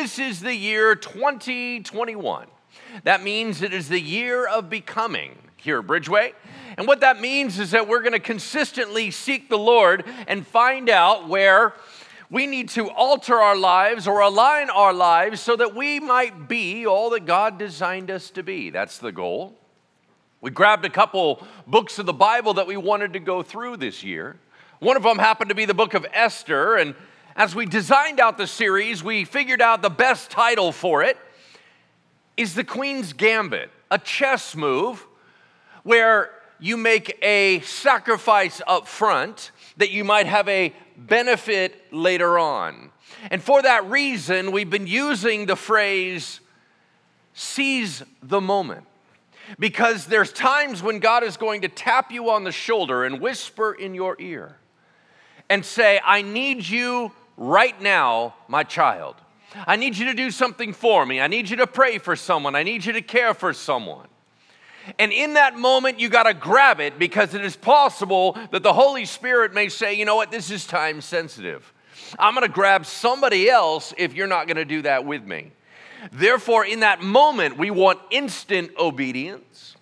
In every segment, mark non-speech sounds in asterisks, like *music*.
this is the year 2021. That means it is the year of becoming here at Bridgeway. And what that means is that we're going to consistently seek the Lord and find out where we need to alter our lives or align our lives so that we might be all that God designed us to be. That's the goal. We grabbed a couple books of the Bible that we wanted to go through this year. One of them happened to be the book of Esther. And as we designed out the series, we figured out the best title for it is The Queen's Gambit, a chess move where you make a sacrifice up front that you might have a benefit later on. And for that reason, we've been using the phrase seize the moment. Because there's times when God is going to tap you on the shoulder and whisper in your ear and say, I need you right now, my child. I need you to do something for me. I need you to pray for someone. I need you to care for someone. And in that moment, you got to grab it because it is possible that the Holy Spirit may say, you know what, this is time sensitive. I'm going to grab somebody else if you're not going to do that with me. Therefore, in that moment, we want instant obedience,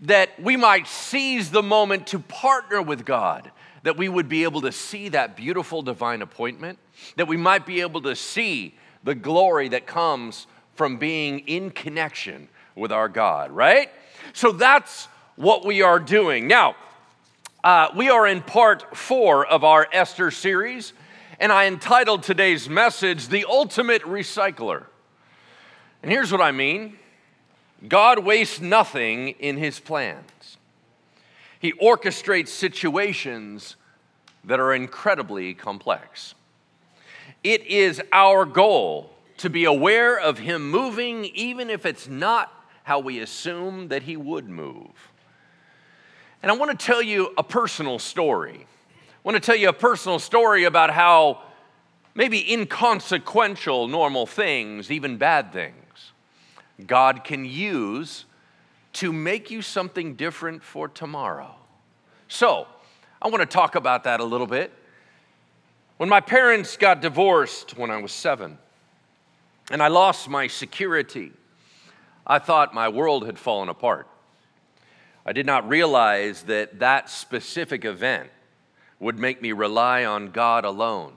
that we might seize the moment to partner with God, that we would be able to see that beautiful divine appointment, that we might be able to see the glory that comes from being in connection with our God, right? So that's what we are doing. Now, uh, we are in part four of our Esther series, and I entitled today's message, The Ultimate Recycler. And here's what I mean God wastes nothing in his plans, he orchestrates situations that are incredibly complex. It is our goal to be aware of him moving, even if it's not how we assume that he would move. And I want to tell you a personal story. I want to tell you a personal story about how maybe inconsequential normal things, even bad things, God can use to make you something different for tomorrow. So, I want to talk about that a little bit. When my parents got divorced when I was seven, and I lost my security I thought my world had fallen apart. I did not realize that that specific event would make me rely on God alone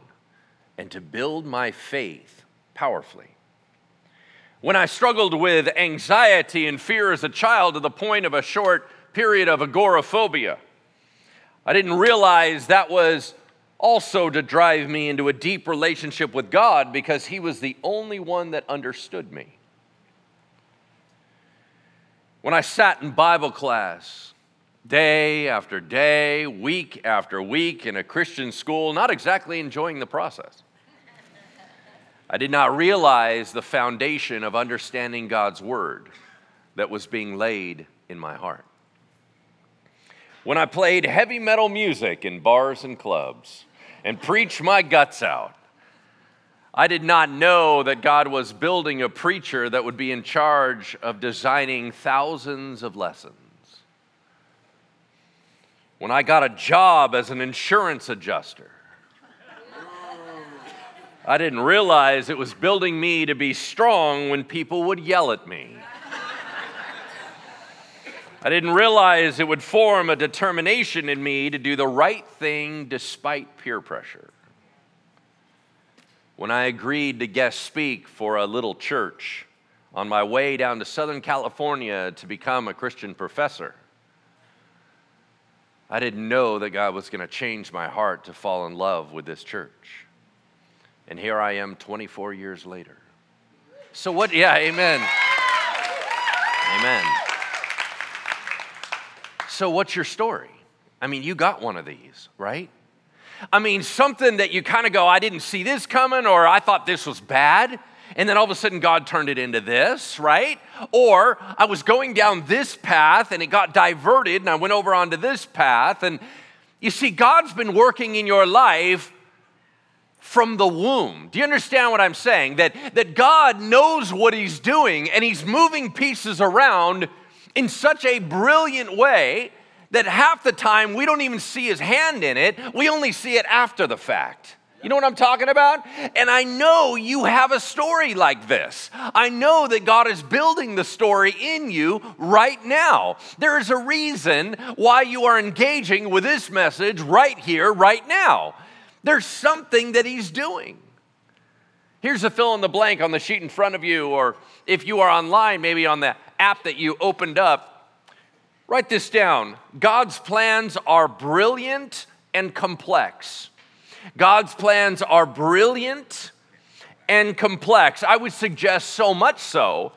and to build my faith powerfully. When I struggled with anxiety and fear as a child to the point of a short period of agoraphobia, I didn't realize that was also to drive me into a deep relationship with God because He was the only one that understood me. When I sat in Bible class day after day, week after week in a Christian school, not exactly enjoying the process, I did not realize the foundation of understanding God's word that was being laid in my heart. When I played heavy metal music in bars and clubs and preached my guts out, I did not know that God was building a preacher that would be in charge of designing thousands of lessons. When I got a job as an insurance adjuster, I didn't realize it was building me to be strong when people would yell at me. I didn't realize it would form a determination in me to do the right thing despite peer pressure when I agreed to guest speak for a little church on my way down to Southern California to become a Christian professor. I didn't know that God was going to change my heart to fall in love with this church. And here I am 24 years later. So, what? Yeah, amen. Amen. So, what's your story? I mean, you got one of these, right? I mean, something that you kind of go, I didn't see this coming, or I thought this was bad. And then all of a sudden, God turned it into this, right? Or I was going down this path and it got diverted and I went over onto this path. And you see, God's been working in your life from the womb. Do you understand what I'm saying? That, that God knows what He's doing and He's moving pieces around in such a brilliant way that half the time we don't even see his hand in it, we only see it after the fact. You know what I'm talking about? And I know you have a story like this. I know that God is building the story in you right now. There is a reason why you are engaging with this message right here, right now. There's something that He's doing. Here's a fill in the blank on the sheet in front of you, or if you are online, maybe on the app that you opened up. Write this down God's plans are brilliant and complex. God's plans are brilliant and complex. I would suggest so much so,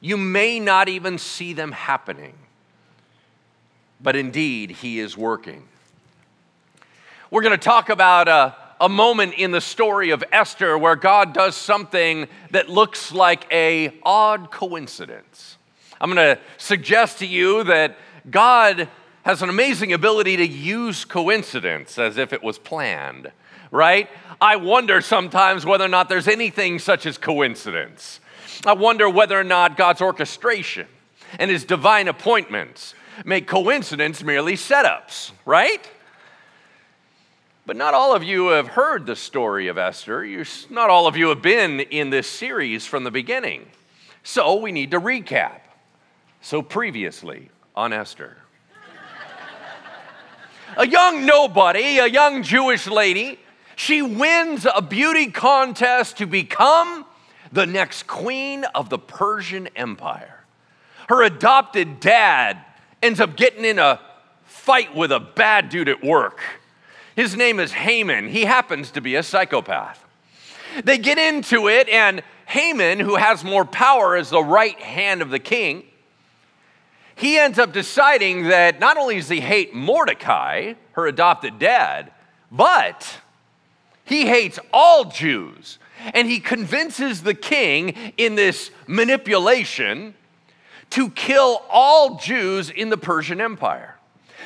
you may not even see them happening. But indeed, He is working. We're going to talk about a, a moment in the story of Esther where God does something that looks like a odd coincidence. I'm going to suggest to you that God has an amazing ability to use coincidence as if it was planned right? I wonder sometimes whether or not there's anything such as coincidence. I wonder whether or not God's orchestration and his divine appointments make coincidence merely setups, right? But not all of you have heard the story of Esther. You're, not all of you have been in this series from the beginning. So we need to recap. So, previously on Esther, a young nobody, a young Jewish lady, she wins a beauty contest to become the next queen of the Persian Empire. Her adopted dad ends up getting in a fight with a bad dude at work. His name is Haman. He happens to be a psychopath. They get into it, and Haman, who has more power as the right hand of the king, he ends up deciding that not only does he hate Mordecai, her adopted dad, but he hates all Jews. And he convinces the king in this manipulation to kill all Jews in the Persian Empire.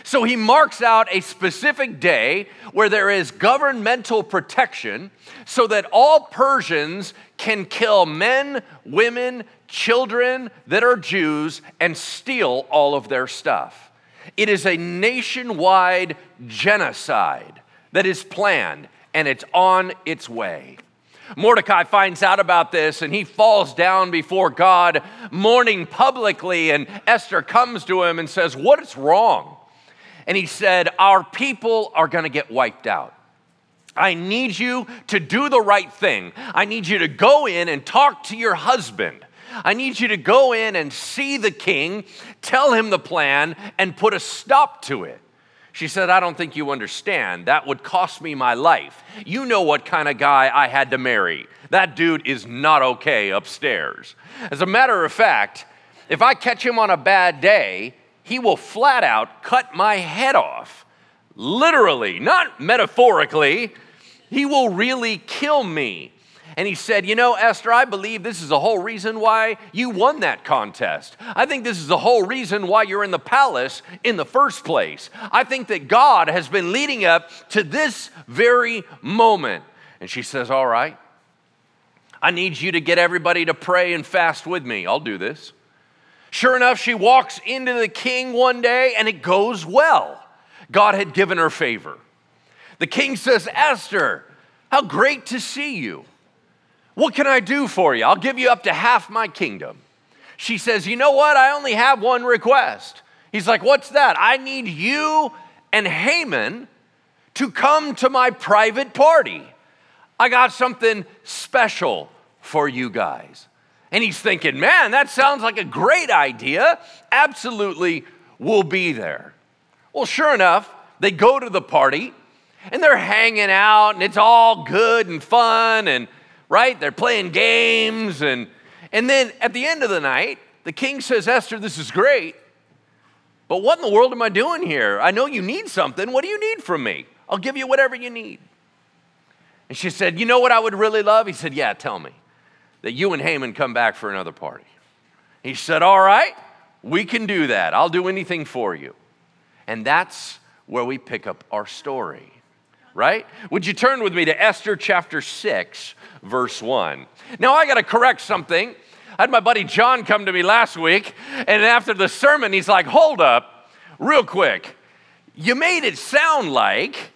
So he marks out a specific day where there is governmental protection so that all Persians can kill men, women, children that are Jews and steal all of their stuff. It is a nationwide genocide that is planned and it's on its way. Mordecai finds out about this and he falls down before God, mourning publicly. And Esther comes to him and says, What is wrong? And he said, Our people are going to get wiped out. I need you to do the right thing. I need you to go in and talk to your husband. I need you to go in and see the king, tell him the plan, and put a stop to it. She said, I don't think you understand. That would cost me my life. You know what kind of guy I had to marry. That dude is not okay upstairs. As a matter of fact, if I catch him on a bad day, he will flat out cut my head off. Literally, not metaphorically. He will really kill me. And he said, You know, Esther, I believe this is the whole reason why you won that contest. I think this is the whole reason why you're in the palace in the first place. I think that God has been leading up to this very moment. And she says, All right, I need you to get everybody to pray and fast with me. I'll do this. Sure enough, she walks into the king one day and it goes well. God had given her favor. The king says, Esther, how great to see you. What can I do for you? I'll give you up to half my kingdom. She says, You know what? I only have one request. He's like, What's that? I need you and Haman to come to my private party. I got something special for you guys. And he's thinking, Man, that sounds like a great idea. Absolutely, we'll be there. Well, sure enough, they go to the party and they're hanging out and it's all good and fun and right? They're playing games. And, and then at the end of the night, the king says, Esther, this is great, but what in the world am I doing here? I know you need something. What do you need from me? I'll give you whatever you need. And she said, You know what I would really love? He said, Yeah, tell me. That you and Haman come back for another party. He said, All right, we can do that. I'll do anything for you. And that's where we pick up our story, right? Would you turn with me to Esther chapter 6, verse 1. Now, I got to correct something. I had my buddy John come to me last week, and after the sermon, he's like, Hold up, real quick. You made it sound like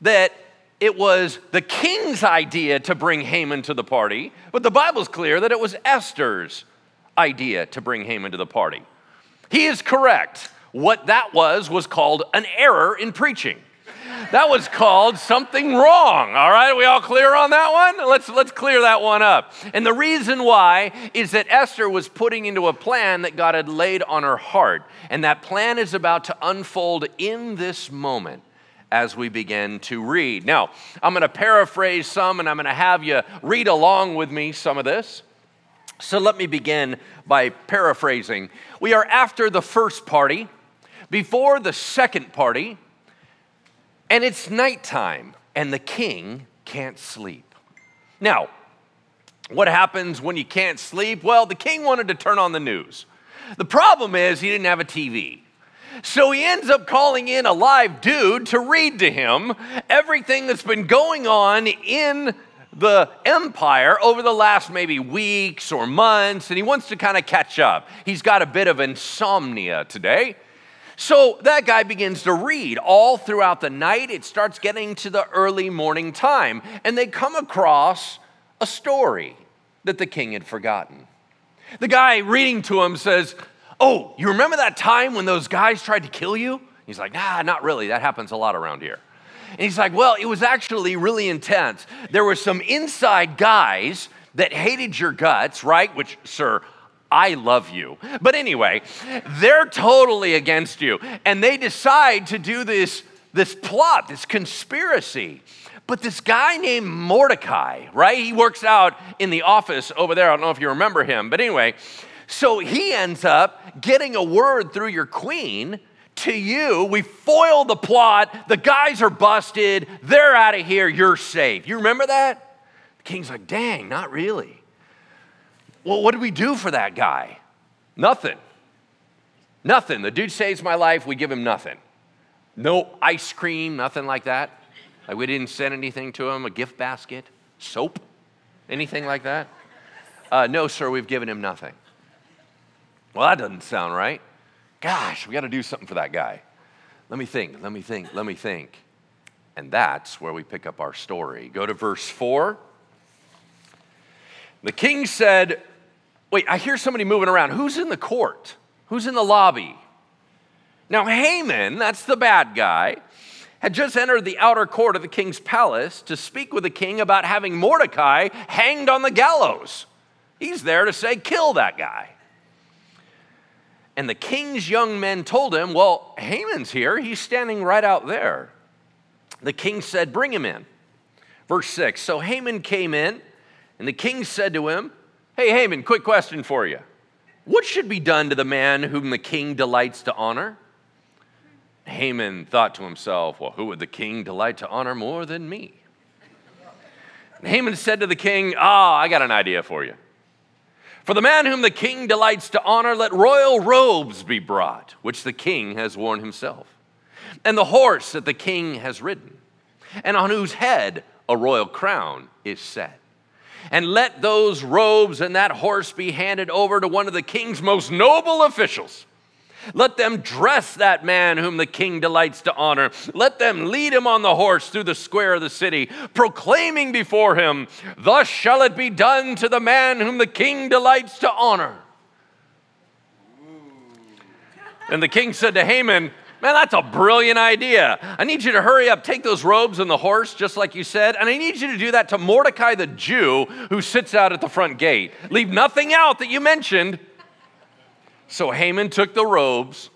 that it was the king's idea to bring Haman to the party, but the Bible's clear that it was Esther's idea to bring Haman to the party. He is correct. What that was was called an error in preaching. That was called something wrong. All right, we all clear on that one? Let's let's clear that one up. And the reason why is that Esther was putting into a plan that God had laid on her heart, and that plan is about to unfold in this moment as we begin to read. Now, I'm going to paraphrase some and I'm going to have you read along with me some of this. So let me begin by paraphrasing. We are after the first party, before the second party, and it's nighttime, and the king can't sleep. Now, what happens when you can't sleep? Well, the king wanted to turn on the news. The problem is he didn't have a TV. So he ends up calling in a live dude to read to him everything that's been going on in the empire over the last maybe weeks or months, and he wants to kind of catch up. He's got a bit of insomnia today. So that guy begins to read all throughout the night. It starts getting to the early morning time, and they come across a story that the king had forgotten. The guy reading to him says, Oh, you remember that time when those guys tried to kill you? He's like, Nah, not really. That happens a lot around here. And he's like, Well, it was actually really intense. There were some inside guys that hated your guts, right? Which, sir, I love you. But anyway, they're totally against you. And they decide to do this, this plot, this conspiracy. But this guy named Mordecai, right? He works out in the office over there. I don't know if you remember him. But anyway, so he ends up getting a word through your queen to you. We foil the plot. The guys are busted. They're out of here. You're safe. You remember that? The king's like, dang, not really. Well, what do we do for that guy? Nothing. Nothing. The dude saves my life. We give him nothing. No ice cream, nothing like that. Like we didn't send anything to him, a gift basket, soap, anything like that. Uh, no, sir, we've given him nothing. Well, that doesn't sound right. Gosh, we got to do something for that guy. Let me think, let me think, let me think. And that's where we pick up our story. Go to verse 4. The king said, Wait, I hear somebody moving around. Who's in the court? Who's in the lobby? Now, Haman, that's the bad guy, had just entered the outer court of the king's palace to speak with the king about having Mordecai hanged on the gallows. He's there to say, Kill that guy. And the king's young men told him, Well, Haman's here. He's standing right out there. The king said, Bring him in. Verse 6 So Haman came in, and the king said to him, Hey, Haman, quick question for you. What should be done to the man whom the king delights to honor? Haman thought to himself, Well, who would the king delight to honor more than me? And Haman said to the king, Ah, oh, I got an idea for you. For the man whom the king delights to honor, let royal robes be brought, which the king has worn himself, and the horse that the king has ridden, and on whose head a royal crown is set. And let those robes and that horse be handed over to one of the king's most noble officials let them dress that man whom the king delights to honor. Let them lead him on the horse through the square of the city, proclaiming before him, Thus shall it be done to the man whom the king delights to honor. And the king said to Haman, Man, that's a brilliant idea. I need you to hurry up, take those robes and the horse, just like you said, and I need you to do that to Mordecai the Jew who sits out at the front gate. Leave nothing out that you mentioned. So Haman took the robes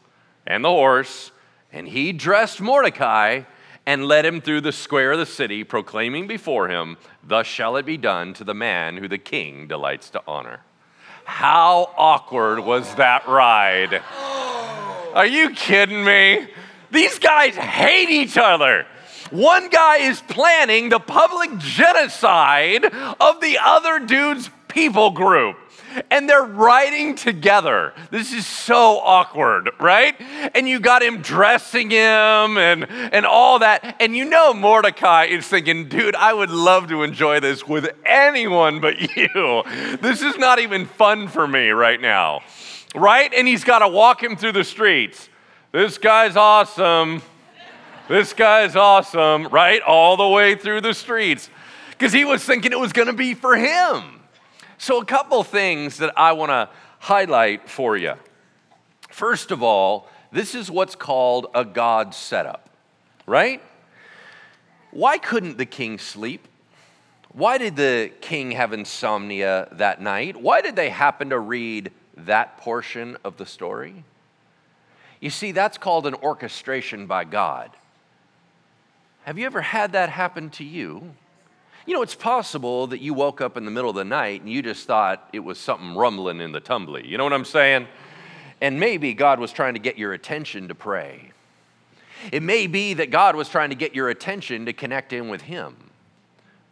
and the horse, and he dressed Mordecai and led him through the square of the city, proclaiming before him, Thus shall it be done to the man who the king delights to honor. How awkward was that ride? Are you kidding me? These guys hate each other. One guy is planning the public genocide of the other dude's people group and they're riding together. This is so awkward, right? And you got him dressing him and, and all that. And you know, Mordecai is thinking, dude, I would love to enjoy this with anyone but *laughs* you. This is not even fun for me right now, right? And he's got to walk him through the streets. This guy's awesome. this guy's awesome, right? All the way through the streets. Because he was thinking it was going to be for him. So, a couple things that I want to highlight for you. First of all, this is what's called a God setup, right? Why couldn't the king sleep? Why did the king have insomnia that night? Why did they happen to read that portion of the story? You see, that's called an orchestration by God. Have you ever had that happen to you? You know, it's possible that you woke up in the middle of the night and you just thought it was something rumbling in the tumbly. You know what I'm saying? And maybe God was trying to get your attention to pray. It may be that God was trying to get your attention to connect in with Him,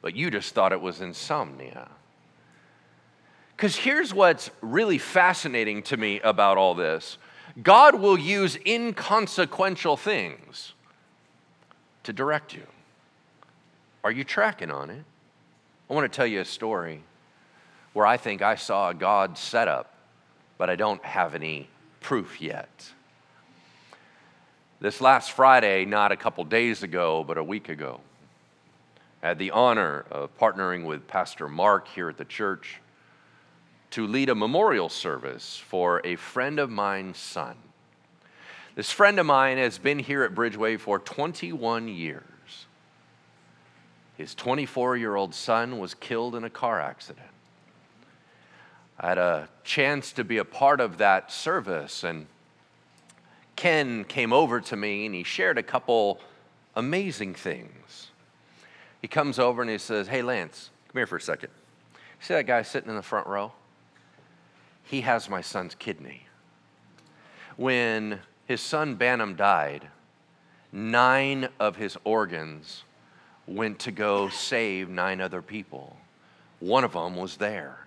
but you just thought it was insomnia. Because here's what's really fascinating to me about all this God will use inconsequential things to direct you. Are you tracking on it? I want to tell you a story where I think I saw a God setup, but I don't have any proof yet. This last Friday, not a couple days ago, but a week ago, I had the honor of partnering with Pastor Mark here at the church to lead a memorial service for a friend of mine's son. This friend of mine has been here at Bridgeway for 21 years. His 24 year old son was killed in a car accident. I had a chance to be a part of that service, and Ken came over to me and he shared a couple amazing things. He comes over and he says, Hey, Lance, come here for a second. See that guy sitting in the front row? He has my son's kidney. When his son Banham died, nine of his organs went to go save nine other people. One of them was there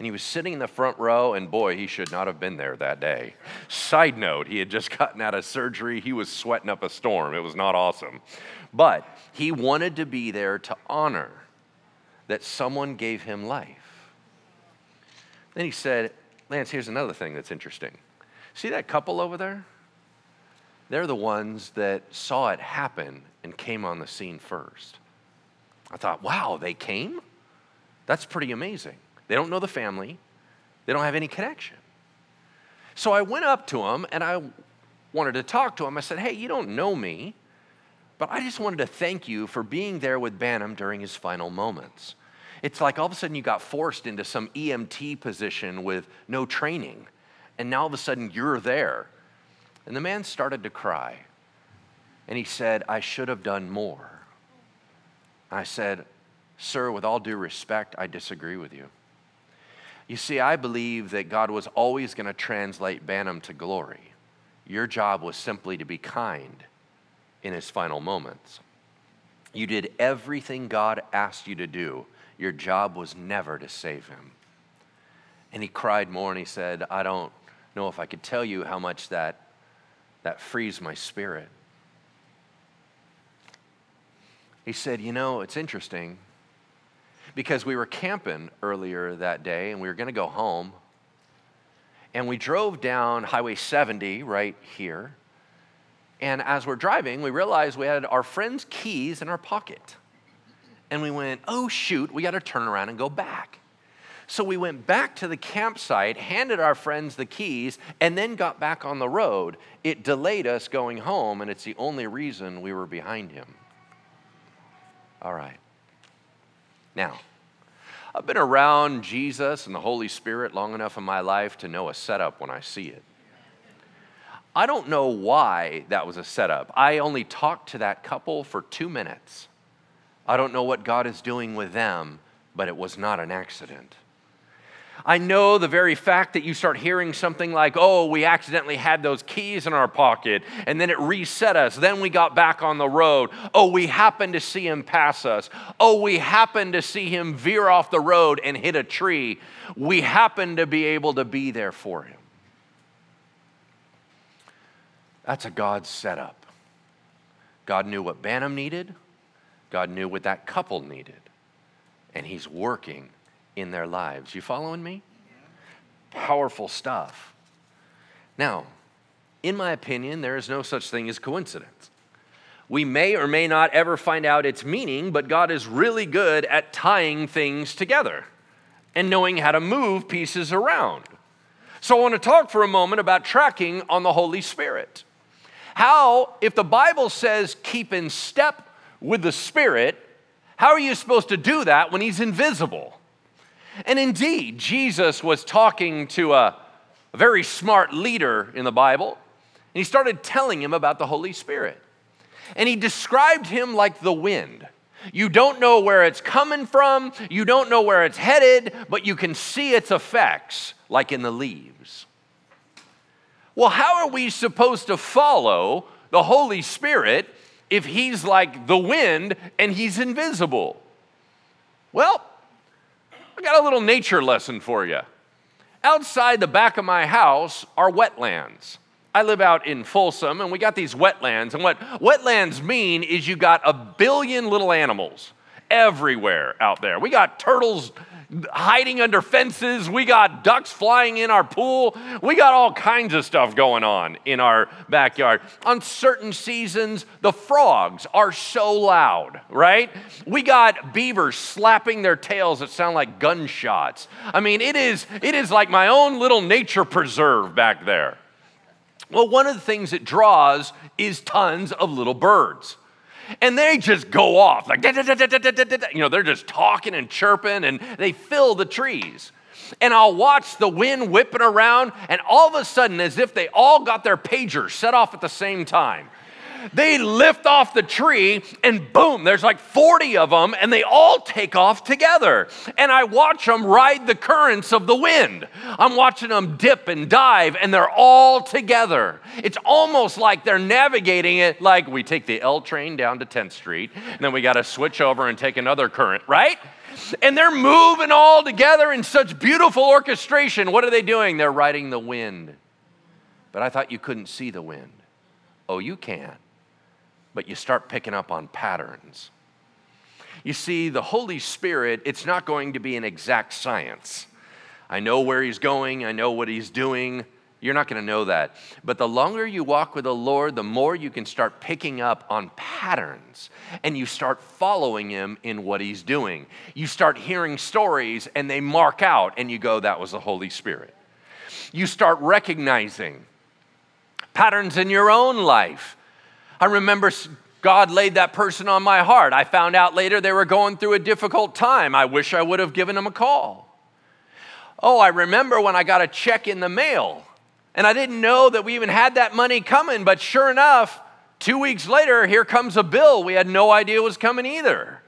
and he was sitting in the front row, and boy, he should not have been there that day. Side note, he had just gotten out of surgery. He was sweating up a storm. It was not awesome. But he wanted to be there to honor that someone gave him life. Then he said, Lance, here's another thing that's interesting. See that couple over there? They're the ones that saw it happen and came on the scene first. I thought, wow, they came? That's pretty amazing. They don't know the family, they don't have any connection. So I went up to him and I wanted to talk to him. I said, Hey, you don't know me, but I just wanted to thank you for being there with Banham during his final moments. It's like all of a sudden you got forced into some EMT position with no training, and now all of a sudden you're there. And the man started to cry. And he said, I should have done more. I said, Sir, with all due respect, I disagree with you. You see, I believe that God was always going to translate Banham to glory. Your job was simply to be kind in his final moments. You did everything God asked you to do. Your job was never to save him. And he cried more and he said, I don't know if I could tell you how much that, that frees my spirit. He said, You know, it's interesting because we were camping earlier that day and we were going to go home. And we drove down Highway 70 right here. And as we're driving, we realized we had our friend's keys in our pocket. And we went, oh, shoot, we got to turn around and go back. So we went back to the campsite, handed our friends the keys, and then got back on the road. It delayed us going home, and it's the only reason we were behind him. All right. Now, I've been around Jesus and the Holy Spirit long enough in my life to know a setup when I see it. I don't know why that was a setup. I only talked to that couple for two minutes. I don't know what God is doing with them, but it was not an accident. I know the very fact that you start hearing something like, oh, we accidentally had those keys in our pocket, and then it reset us. Then we got back on the road. Oh, we happened to see him pass us. Oh, we happened to see him veer off the road and hit a tree. We happened to be able to be there for him. That's a God setup. God knew what Banham needed, God knew what that couple needed, and he's working in their lives. You following me? Powerful stuff. Now, in my opinion, there is no such thing as coincidence. We may or may not ever find out its meaning, but God is really good at tying things together and knowing how to move pieces around. So I want to talk for a moment about tracking on the Holy Spirit. How, if the Bible says keep in step with the Spirit, how are you supposed to do that when He's invisible? And indeed, Jesus was talking to a, very smart leader in the Bible, and he started telling him about the Holy Spirit. And he described him like the wind. You don't know where it's coming from, you don't know where it's headed, but you can see its effects, like in the leaves. Well, how are we supposed to follow the Holy Spirit if he's like the wind and he's invisible? Well, I got a little nature lesson for you. Outside the back of my house are wetlands. I live out in Folsom and we got these wetlands. And what wetlands mean is you got a billion little animals everywhere out there. We got turtles hiding under fences. We got ducks flying in our pool. We got all kinds of stuff going on in our backyard. On certain seasons, the frogs are so loud, right? We got beavers slapping their tails that sound like gunshots. I mean, it is it is like my own little nature preserve back there. Well, one of the things it draws is tons of little birds. And they just go off, like, you know, they're just talking and chirping and they fill the trees. And I'll watch the wind whipping around, and all of a sudden, as if they all got their pagers set off at the same time, they lift off the tree and boom, there's like 40 of them and they all take off together. And I watch them ride the currents of the wind. I'm watching them dip and dive and they're all together. It's almost like they're navigating it like we take the L train down to 10th Street and then we got to switch over and take another current, right? And they're moving all together in such beautiful orchestration. What are they doing? They're riding the wind. But I thought you couldn't see the wind. Oh, you can but you start picking up on patterns. You see, the Holy Spirit, it's not going to be an exact science. I know where He's going, I know what He's doing. You're not going to know that. But the longer you walk with the Lord, the more you can start picking up on patterns and you start following Him in what He's doing. You start hearing stories and they mark out, and you go, That was the Holy Spirit. You start recognizing patterns in your own life I remember God laid that person on my heart. I found out later they were going through a difficult time. I wish I would have given them a call. Oh, I remember when I got a check in the mail and I didn't know that we even had that money coming, but sure enough, two weeks later, here comes a bill we had no idea was coming either.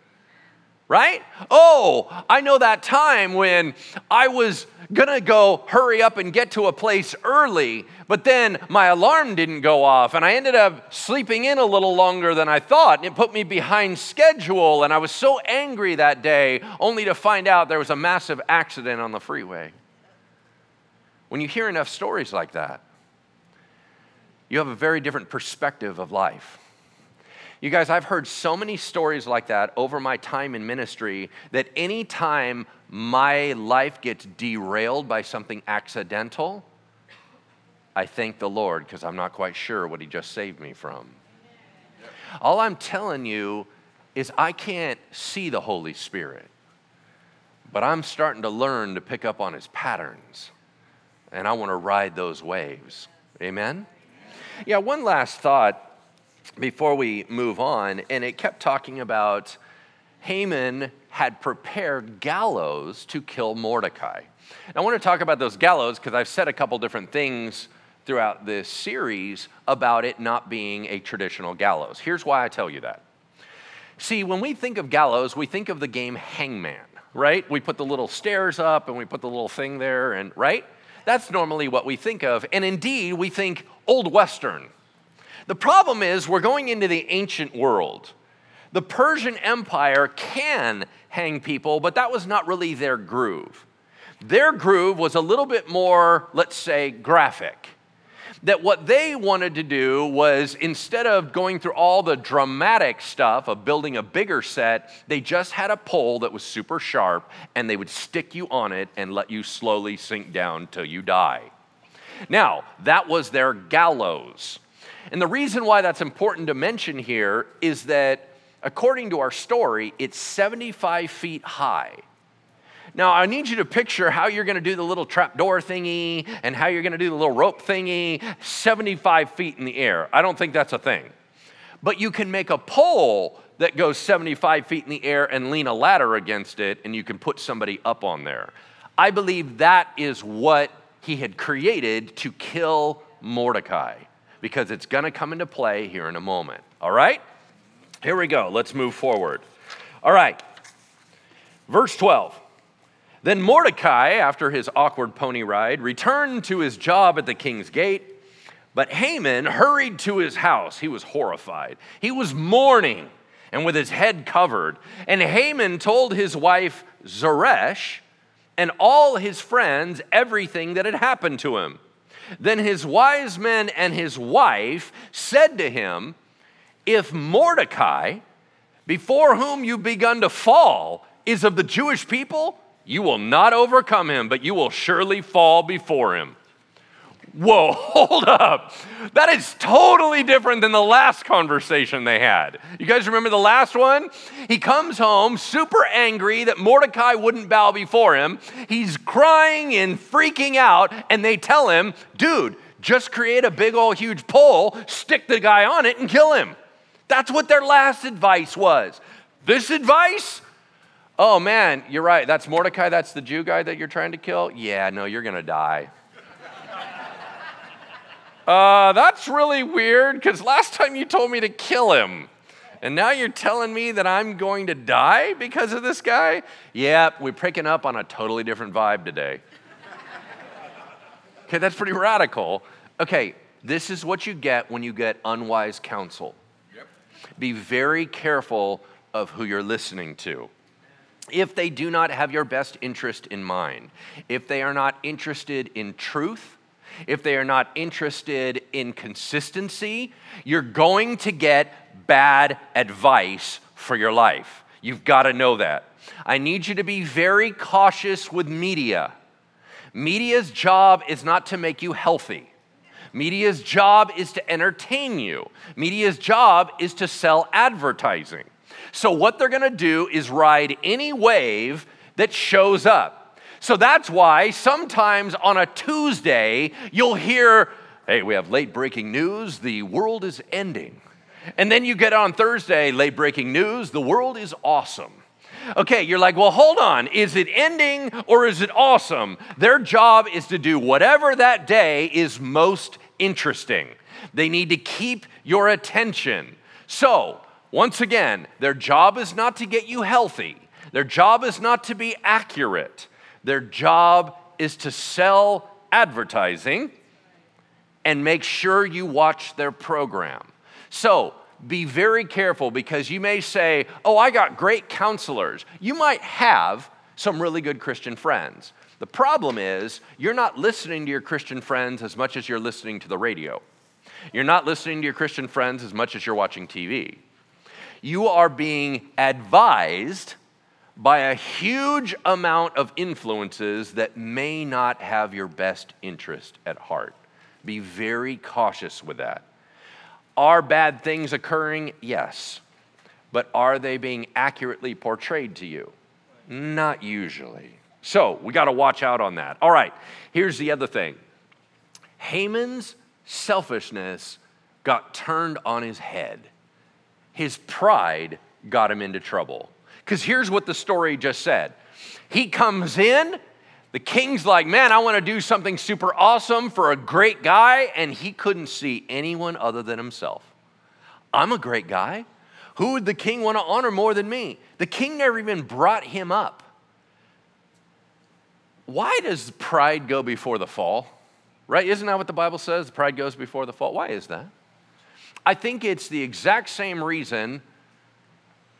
Right? Oh, I know that time when I was gonna go hurry up and get to a place early, but then my alarm didn't go off, and I ended up sleeping in a little longer than I thought, and it put me behind schedule. And I was so angry that day, only to find out there was a massive accident on the freeway. When you hear enough stories like that, you have a very different perspective of life. You guys, I've heard so many stories like that over my time in ministry that anytime my life gets derailed by something accidental, I thank the Lord because I'm not quite sure what He just saved me from. All I'm telling you is I can't see the Holy Spirit, but I'm starting to learn to pick up on His patterns, and I want to ride those waves. Amen? Yeah, one last thought before we move on, and it kept talking about Haman had prepared gallows to kill Mordecai. I want to talk about those gallows because I've said a couple different things throughout this series about it not being a traditional gallows. Here's why I tell you that. See, when we think of gallows, we think of the game Hangman, right? We put the little stairs up and we put the little thing there, and right? That's normally what we think of. And indeed, we think Old Western, the problem is, we're going into the ancient world. The Persian Empire can hang people, but that was not really their groove. Their groove was a little bit more, let's say, graphic. That what they wanted to do was instead of going through all the dramatic stuff of building a bigger set, they just had a pole that was super sharp and they would stick you on it and let you slowly sink down till you die. Now, that was their gallows. And the reason why that's important to mention here is that according to our story, it's 75 feet high. Now, I need you to picture how you're going to do the little trapdoor thingy and how you're going to do the little rope thingy 75 feet in the air. I don't think that's a thing. But you can make a pole that goes 75 feet in the air and lean a ladder against it, and you can put somebody up on there. I believe that is what he had created to kill Mordecai, because it's going to come into play here in a moment. All right? Here we go. Let's move forward. All right. Verse 12. Then Mordecai, after his awkward pony ride, returned to his job at the king's gate. But Haman hurried to his house. He was horrified. He was mourning and with his head covered. And Haman told his wife Zeresh and all his friends everything that had happened to him. Then his wise men and his wife said to him, If Mordecai, before whom you've begun to fall, is of the Jewish people, you will not overcome him, but you will surely fall before him. Whoa, *laughs* hold up. That is totally different than the last conversation they had. You guys remember the last one? He comes home super angry that Mordecai wouldn't bow before him. He's crying and freaking out, and they tell him, dude, just create a big old huge pole, stick the guy on it, and kill him. That's what their last advice was. This advice? Oh man, you're right. That's Mordecai. That's the Jew guy that you're trying to kill? Yeah, no, you're going to die. Uh, that's really weird because last time you told me to kill him. And now you're telling me that I'm going to die because of this guy? Yeah, we're picking up on a totally different vibe today. okay, that's pretty radical. Okay, this is what you get when you get unwise counsel. Yep. Be very careful of who you're listening to if they do not have your best interest in mind, if they are not interested in truth, if they are not interested in consistency, you're going to get bad advice for your life. You've got to know that. I need you to be very cautious with media. Media's job is not to make you healthy. Media's job is to entertain you. Media's job is to sell advertising. So, what they're gonna do is ride any wave that shows up. So, that's why sometimes on a Tuesday, you'll hear, hey, we have late breaking news, the world is ending. And then you get on Thursday, late breaking news, the world is awesome. Okay, you're like, well, hold on. Is it ending or is it awesome? Their job is to do whatever that day is most interesting. They need to keep your attention. So, once again, their job is not to get you healthy, their job is not to be accurate, their job is to sell advertising and make sure you watch their program. So, be very careful because you may say, Oh, I got great counselors. You might have some really good Christian friends. The problem is, you're not listening to your Christian friends as much as you're listening to the radio. You're not listening to your Christian friends as much as you're watching TV you are being advised by a huge amount of influences that may not have your best interest at heart. Be very cautious with that. Are bad things occurring? Yes. But are they being accurately portrayed to you? Not usually. So we got to watch out on that. All right, here's the other thing Haman's selfishness got turned on his head his pride got him into trouble. Because here's what the story just said He comes in, the king's like, Man, I want to do something super awesome for a great guy, and he couldn't see anyone other than himself. I'm a great guy. Who would the king want to honor more than me? The king never even brought him up. Why does pride go before the fall? Right? Isn't that what the Bible says? Pride goes before the fall. Why is that? I think it's the exact same reason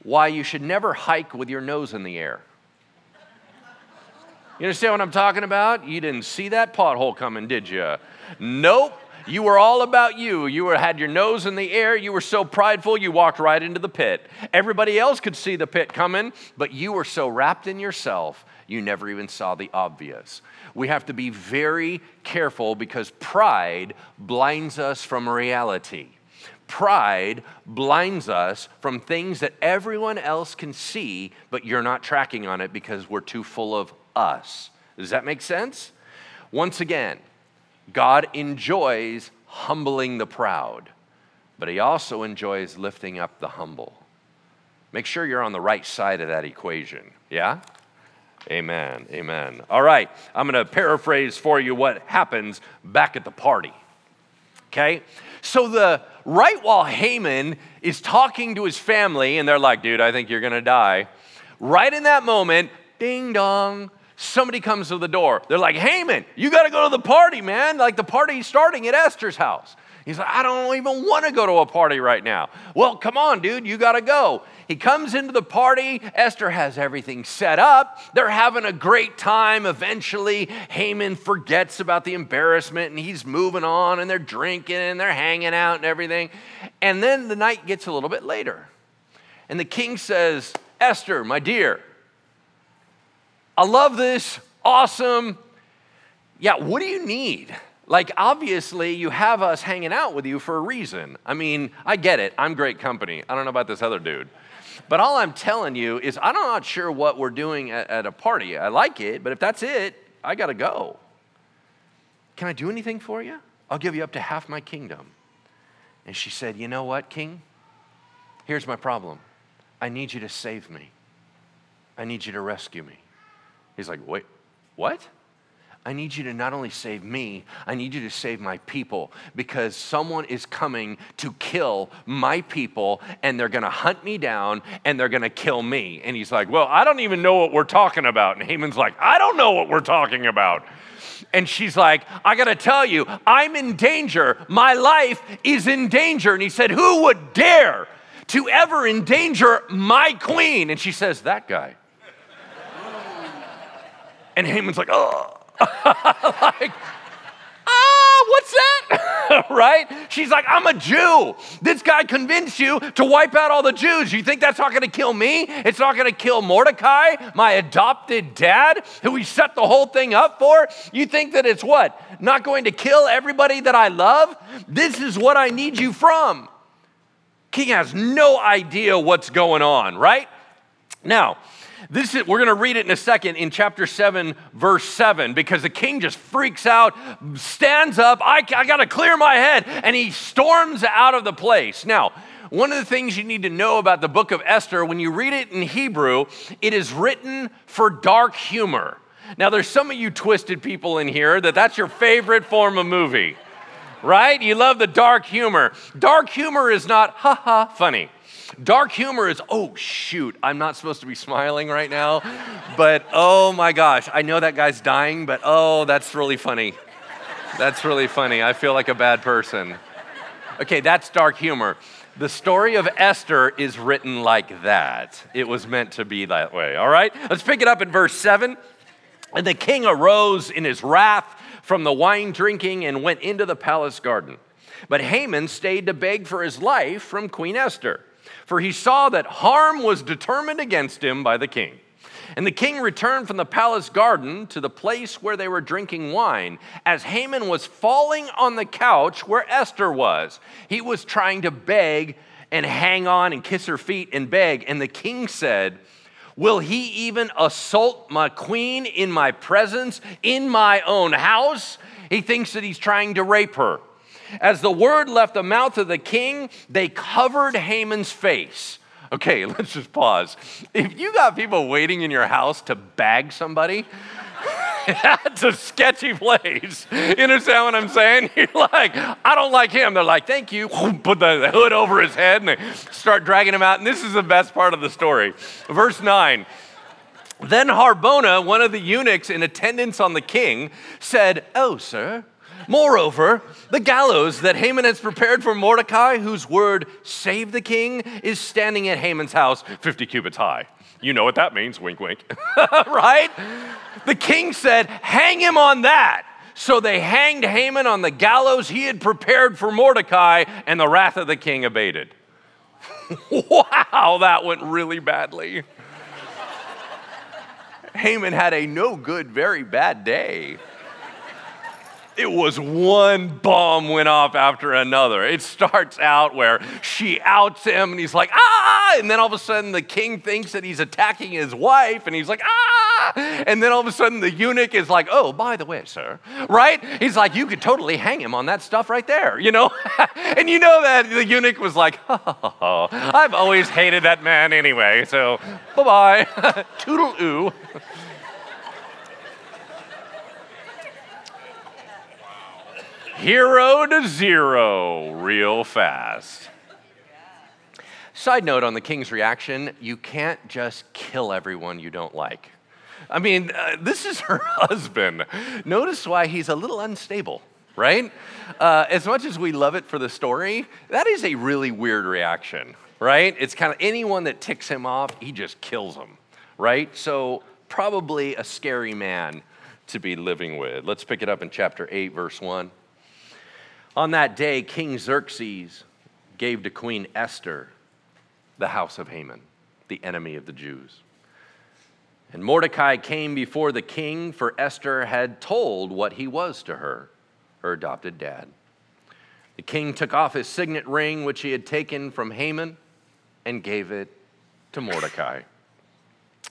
why you should never hike with your nose in the air. You understand what I'm talking about? You didn't see that pothole coming, did you? Nope. You were all about you. You were, had your nose in the air. You were so prideful, you walked right into the pit. Everybody else could see the pit coming, but you were so wrapped in yourself, you never even saw the obvious. We have to be very careful because pride blinds us from reality. Pride blinds us from things that everyone else can see, but you're not tracking on it because we're too full of us. Does that make sense? Once again, God enjoys humbling the proud, but He also enjoys lifting up the humble. Make sure you're on the right side of that equation, yeah? Amen, amen. All right, I'm gonna paraphrase for you what happens back at the party. Okay? So the right while Haman is talking to his family, and they're like, dude, I think you're gonna die. Right in that moment, ding dong, somebody comes to the door. They're like, Haman, you gotta go to the party, man. Like the party's starting at Esther's house. He's like, I don't even want to go to a party right now. Well, come on, dude, you got to go. He comes into the party. Esther has everything set up. They're having a great time. Eventually, Haman forgets about the embarrassment and he's moving on and they're drinking and they're hanging out and everything. And then the night gets a little bit later. And the king says, Esther, my dear, I love this. Awesome. Yeah, what do you need? Like, obviously, you have us hanging out with you for a reason. I mean, I get it. I'm great company. I don't know about this other dude. But all I'm telling you is, I'm not sure what we're doing at, at a party. I like it, but if that's it, I got to go. Can I do anything for you? I'll give you up to half my kingdom. And she said, You know what, king? Here's my problem. I need you to save me. I need you to rescue me. He's like, Wait, what? I need you to not only save me, I need you to save my people because someone is coming to kill my people and they're gonna hunt me down and they're gonna kill me. And he's like, Well, I don't even know what we're talking about. And Haman's like, I don't know what we're talking about. And she's like, I gotta tell you, I'm in danger. My life is in danger. And he said, Who would dare to ever endanger my queen? And she says, That guy. and Haman's like, Oh. *laughs* like, ah, what's that? *laughs* right? She's like, I'm a Jew. This guy convinced you to wipe out all the Jews. You think that's not going to kill me? It's not going to kill Mordecai, my adopted dad, who we set the whole thing up for? You think that it's what? Not going to kill everybody that I love? This is what I need you from. King has no idea what's going on, right? Now, this is, we're going to read it in a second in chapter 7, verse 7, because the king just freaks out, stands up, I, I got to clear my head, and he storms out of the place. Now, one of the things you need to know about the book of Esther, when you read it in Hebrew, it is written for dark humor. Now, there's some of you twisted people in here that that's your favorite form of movie, right? You love the dark humor. Dark humor is not ha ha funny. Dark humor is, oh, shoot, I'm not supposed to be smiling right now, but oh my gosh, I know that guy's dying, but oh, that's really funny. That's really funny. I feel like a bad person. Okay, that's dark humor. The story of Esther is written like that. It was meant to be that way, all right? Let's pick it up in verse 7. And the king arose in his wrath from the wine drinking and went into the palace garden. But Haman stayed to beg for his life from Queen Esther for he saw that harm was determined against him by the king. And the king returned from the palace garden to the place where they were drinking wine. As Haman was falling on the couch where Esther was, he was trying to beg and hang on and kiss her feet and beg. And the king said, Will he even assault my queen in my presence, in my own house? He thinks that he's trying to rape her. As the word left the mouth of the king, they covered Haman's face. Okay, *laughs* let's just pause. If you got people waiting in your house to bag somebody, *laughs* that's a sketchy place. You understand what I'm saying? *laughs* You're like, I don't like him. They're like, thank you. Put the hood over his head and they start dragging him out. And this is the best part of the story. Verse 9. Then Harbona, one of the eunuchs in attendance on the king, said, Oh, sir, Moreover, the gallows that Haman has prepared for Mordecai, whose word saved the king, is standing at Haman's house 50 cubits high. You know what that means, wink, wink. *laughs* right? The king said, Hang him on that. So they hanged Haman on the gallows he had prepared for Mordecai, and the wrath of the king abated. *laughs* wow, that went really badly. Haman had a no good, very bad day. It was one bomb went off after another. It starts out where she outs him and he's like, ah! And then all of a sudden the king thinks that he's attacking his wife and he's like, ah! And then all of a sudden the eunuch is like, oh, by the way, sir, right? He's like, you could totally hang him on that stuff right there, you know? *laughs* and you know that the eunuch was like, oh, I've always hated that man anyway, so bye bye. *laughs* Toodle oo. Hero to zero real fast. Side note on the king's reaction you can't just kill everyone you don't like. I mean, uh, this is her *laughs* husband. Notice why he's a little unstable, right? Uh, as much as we love it for the story, that is a really weird reaction, right? It's kind of anyone that ticks him off, he just kills them, right? So, probably a scary man to be living with. Let's pick it up in chapter 8, verse 1. On that day, King Xerxes gave to Queen Esther the house of Haman, the enemy of the Jews. And Mordecai came before the king, for Esther had told what he was to her, her adopted dad. The king took off his signet ring, which he had taken from Haman, and gave it to Mordecai.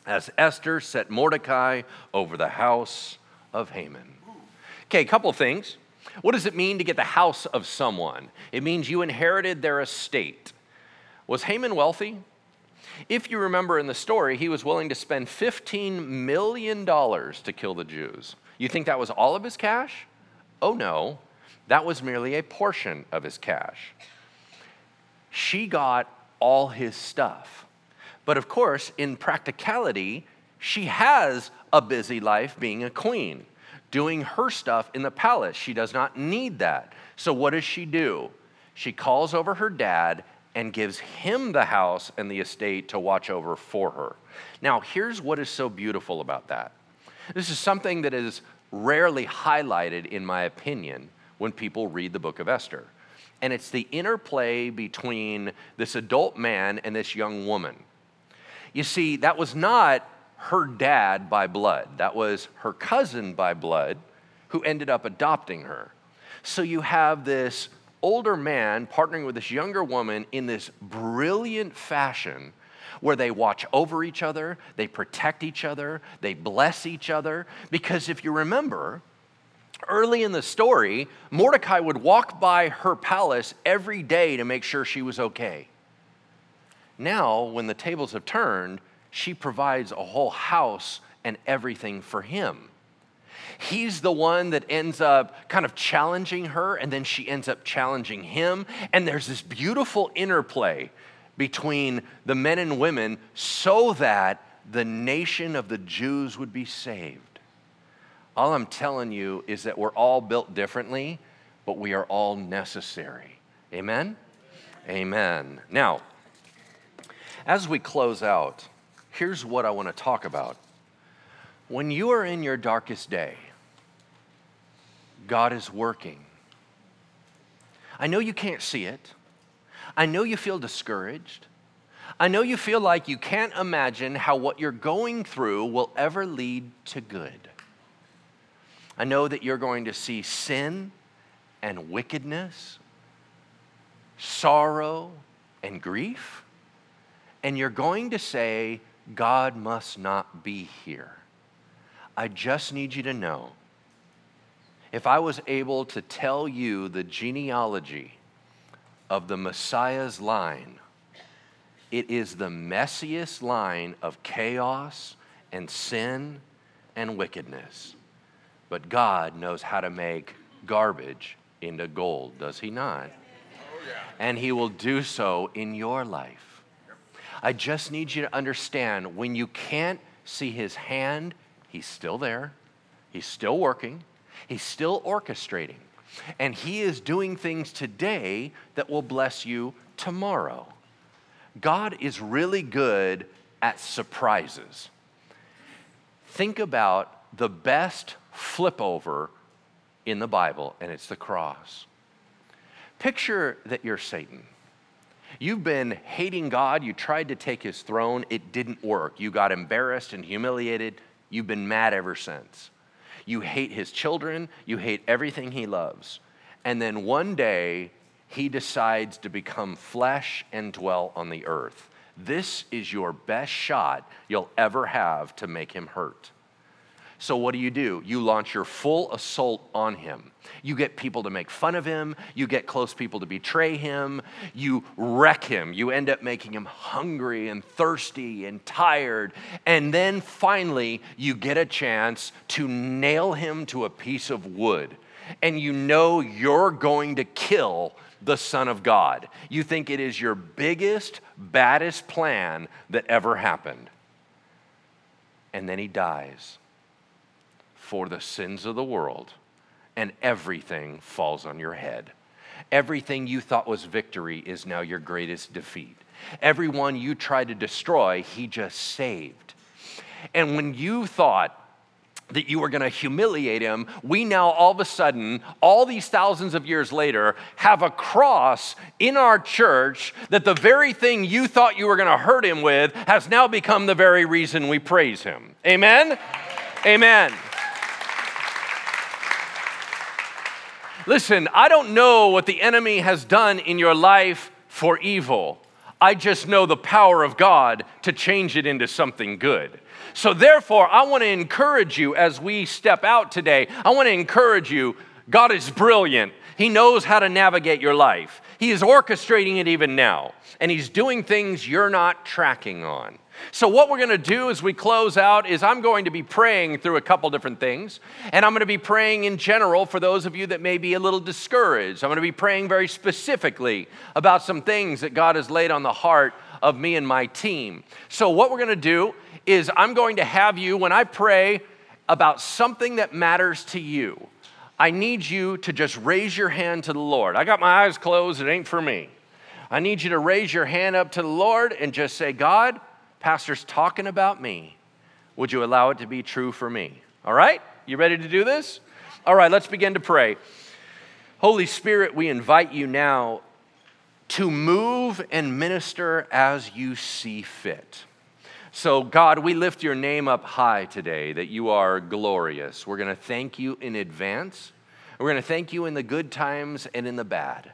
As Esther set Mordecai over the house of Haman. Okay, a couple things. What does it mean to get the house of someone? It means you inherited their estate. Was Haman wealthy? If you remember in the story, he was willing to spend $15 million to kill the Jews. You think that was all of his cash? Oh no, that was merely a portion of his cash. She got all his stuff. But of course, in practicality, she has a busy life being a queen doing her stuff in the palace. She does not need that. So, what does she do? She calls over her dad and gives him the house and the estate to watch over for her. Now, here's what is so beautiful about that. This is something that is rarely highlighted, in my opinion, when people read the book of Esther. And it's the interplay between this adult man and this young woman. You see, that was not her dad by blood. That was her cousin by blood who ended up adopting her. So you have this older man partnering with this younger woman in this brilliant fashion where they watch over each other, they protect each other, they bless each other. Because if you remember, early in the story, Mordecai would walk by her palace every day to make sure she was okay. Now, when the tables have turned, she provides a whole house and everything for him. He's the one that ends up kind of challenging her, and then she ends up challenging him. And there's this beautiful interplay between the men and women so that the nation of the Jews would be saved. All I'm telling you is that we're all built differently, but we are all necessary. Amen? Amen. Now, as we close out, here's what I want to talk about. When you are in your darkest day, God is working. I know you can't see it. I know you feel discouraged. I know you feel like you can't imagine how what you're going through will ever lead to good. I know that you're going to see sin and wickedness, sorrow and grief, and you're going to say, God must not be here. I just need you to know if I was able to tell you the genealogy of the Messiah's line, it is the messiest line of chaos and sin and wickedness. But God knows how to make garbage into gold, does He not? Oh, and He will do so in your life. I just need you to understand when you can't see his hand, he's still there, he's still working, he's still orchestrating. And he is doing things today that will bless you tomorrow. God is really good at surprises. Think about the best flip over in the Bible, and it's the cross. Picture that you're Satan. You've been hating God. You tried to take his throne. It didn't work. You got embarrassed and humiliated. You've been mad ever since. you hate his children, you hate everything he loves. And then one day, he decides to become flesh and dwell on the earth. This is your best shot you'll ever have to make him hurt. So, what do you do? You launch your full assault on him. You get people to make fun of him. You get close people to betray him. You wreck him. You end up making him hungry and thirsty and tired. And then finally, you get a chance to nail him to a piece of wood. And you know you're going to kill the Son of God. You think it is your biggest, baddest plan that ever happened. And then he dies for the sins of the world, and everything falls on your head. Everything you thought was victory is now your greatest defeat. Everyone you tried to destroy, he just saved. And when you thought that you were going to humiliate him, we now all of a sudden, all these thousands of years later, have a cross in our church that the very thing you thought you were going to hurt him with has now become the very reason we praise him. Amen? Amen. Listen, I don't know what the enemy has done in your life for evil. I just know the power of God to change it into something good. So, therefore, I want to encourage you as we step out today. I want to encourage you God is brilliant. He knows how to navigate your life. He is orchestrating it even now, and He's doing things you're not tracking on. So, what we're going to do as we close out is I'm going to be praying through a couple different things. And I'm going to be praying in general for those of you that may be a little discouraged. I'm going to be praying very specifically about some things that God has laid on the heart of me and my team. So, what we're going to do is I'm going to have you, when I pray about something that matters to you, I need you to just raise your hand to the Lord. I got my eyes closed, it ain't for me. I need you to raise your hand up to the Lord and just say, God, Pastor's talking about me. Would you allow it to be true for me? All right? You ready to do this? All right, let's begin to pray. Holy Spirit, we invite you now to move and minister as you see fit. So, God, we lift your name up high today that you are glorious. We're going to thank you in advance. We're going to thank you in the good times and in the bad.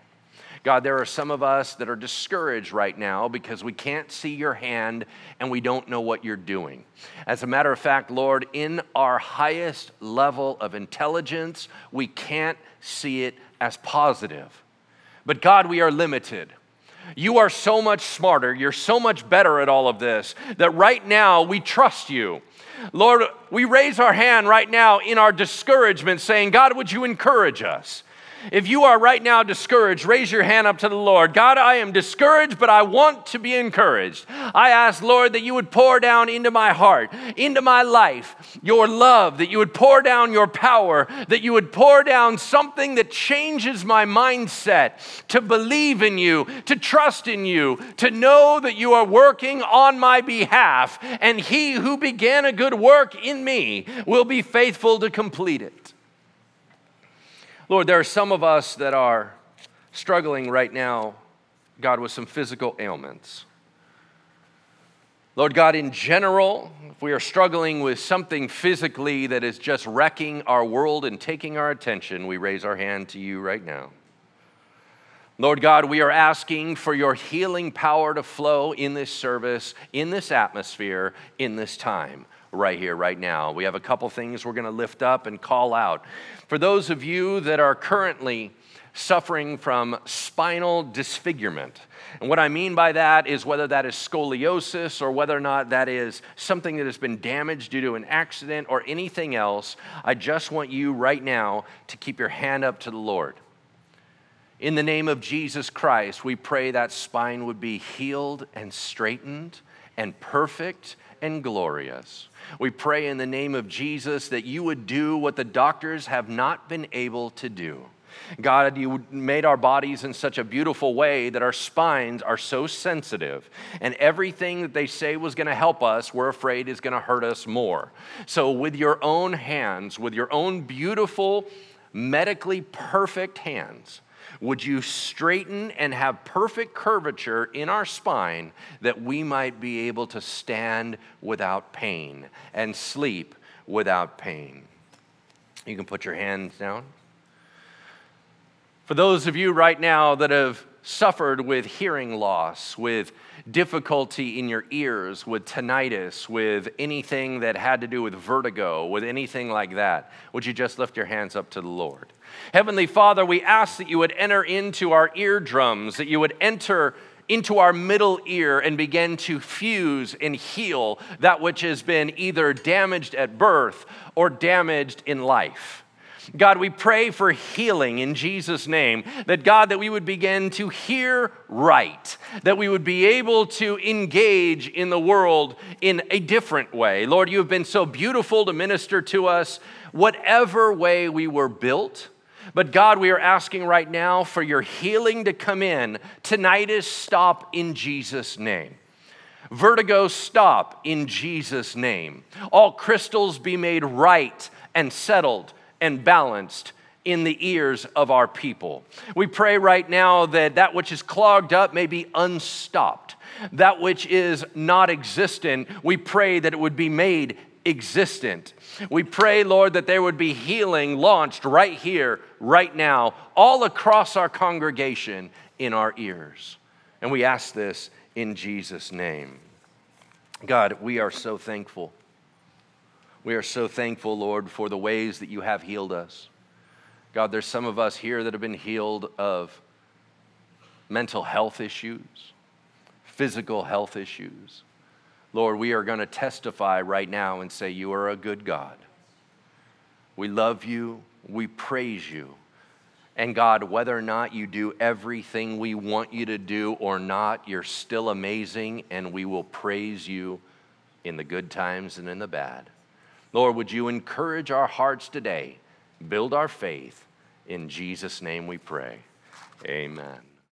God, there are some of us that are discouraged right now because we can't see your hand and we don't know what you're doing. As a matter of fact, Lord, in our highest level of intelligence, we can't see it as positive. But God, we are limited. You are so much smarter. You're so much better at all of this that right now we trust you. Lord, we raise our hand right now in our discouragement, saying, God, would you encourage us? If you are right now discouraged, raise your hand up to the Lord. God, I am discouraged, but I want to be encouraged. I ask, Lord, that you would pour down into my heart, into my life, your love, that you would pour down your power, that you would pour down something that changes my mindset to believe in you, to trust in you, to know that you are working on my behalf, and he who began a good work in me will be faithful to complete it. Lord, there are some of us that are struggling right now, God, with some physical ailments. Lord God, in general, if we are struggling with something physically that is just wrecking our world and taking our attention, we raise our hand to you right now. Lord God, we are asking for your healing power to flow in this service, in this atmosphere, in this time right here, right now. We have a couple things we're going to lift up and call out. For those of you that are currently suffering from spinal disfigurement, and what I mean by that is whether that is scoliosis or whether or not that is something that has been damaged due to an accident or anything else, I just want you right now to keep your hand up to the Lord. In the name of Jesus Christ, we pray that spine would be healed and straightened and perfect and glorious. We pray in the name of Jesus that you would do what the doctors have not been able to do. God, you made our bodies in such a beautiful way that our spines are so sensitive, and everything that they say was going to help us, we're afraid is going to hurt us more. So, with your own hands, with your own beautiful, medically perfect hands, would you straighten and have perfect curvature in our spine that we might be able to stand without pain and sleep without pain? You can put your hands down. For those of you right now that have suffered with hearing loss, with difficulty in your ears, with tinnitus, with anything that had to do with vertigo, with anything like that, would you just lift your hands up to the Lord? Heavenly Father, we ask that you would enter into our eardrums, that you would enter into our middle ear and begin to fuse and heal that which has been either damaged at birth or damaged in life. God, we pray for healing in Jesus' name. That God, that we would begin to hear right, that we would be able to engage in the world in a different way. Lord, you have been so beautiful to minister to us, whatever way we were built. But God, we are asking right now for your healing to come in. Tinnitus, stop in Jesus' name. Vertigo, stop in Jesus' name. All crystals be made right and settled and balanced in the ears of our people. We pray right now that that which is clogged up may be unstopped. That which is not existent, we pray that it would be made existent. We pray, Lord, that there would be healing launched right here, right now, all across our congregation in our ears. And we ask this in Jesus' name. God, we are so thankful we are so thankful, Lord, for the ways that you have healed us. God, there's some of us here that have been healed of mental health issues, physical health issues. Lord, we are going to testify right now and say, You are a good God. We love you, we praise you. And God, whether or not you do everything we want you to do or not, you're still amazing, and we will praise you in the good times and in the bad. Lord, would you encourage our hearts today, build our faith. In Jesus' name we pray. Amen.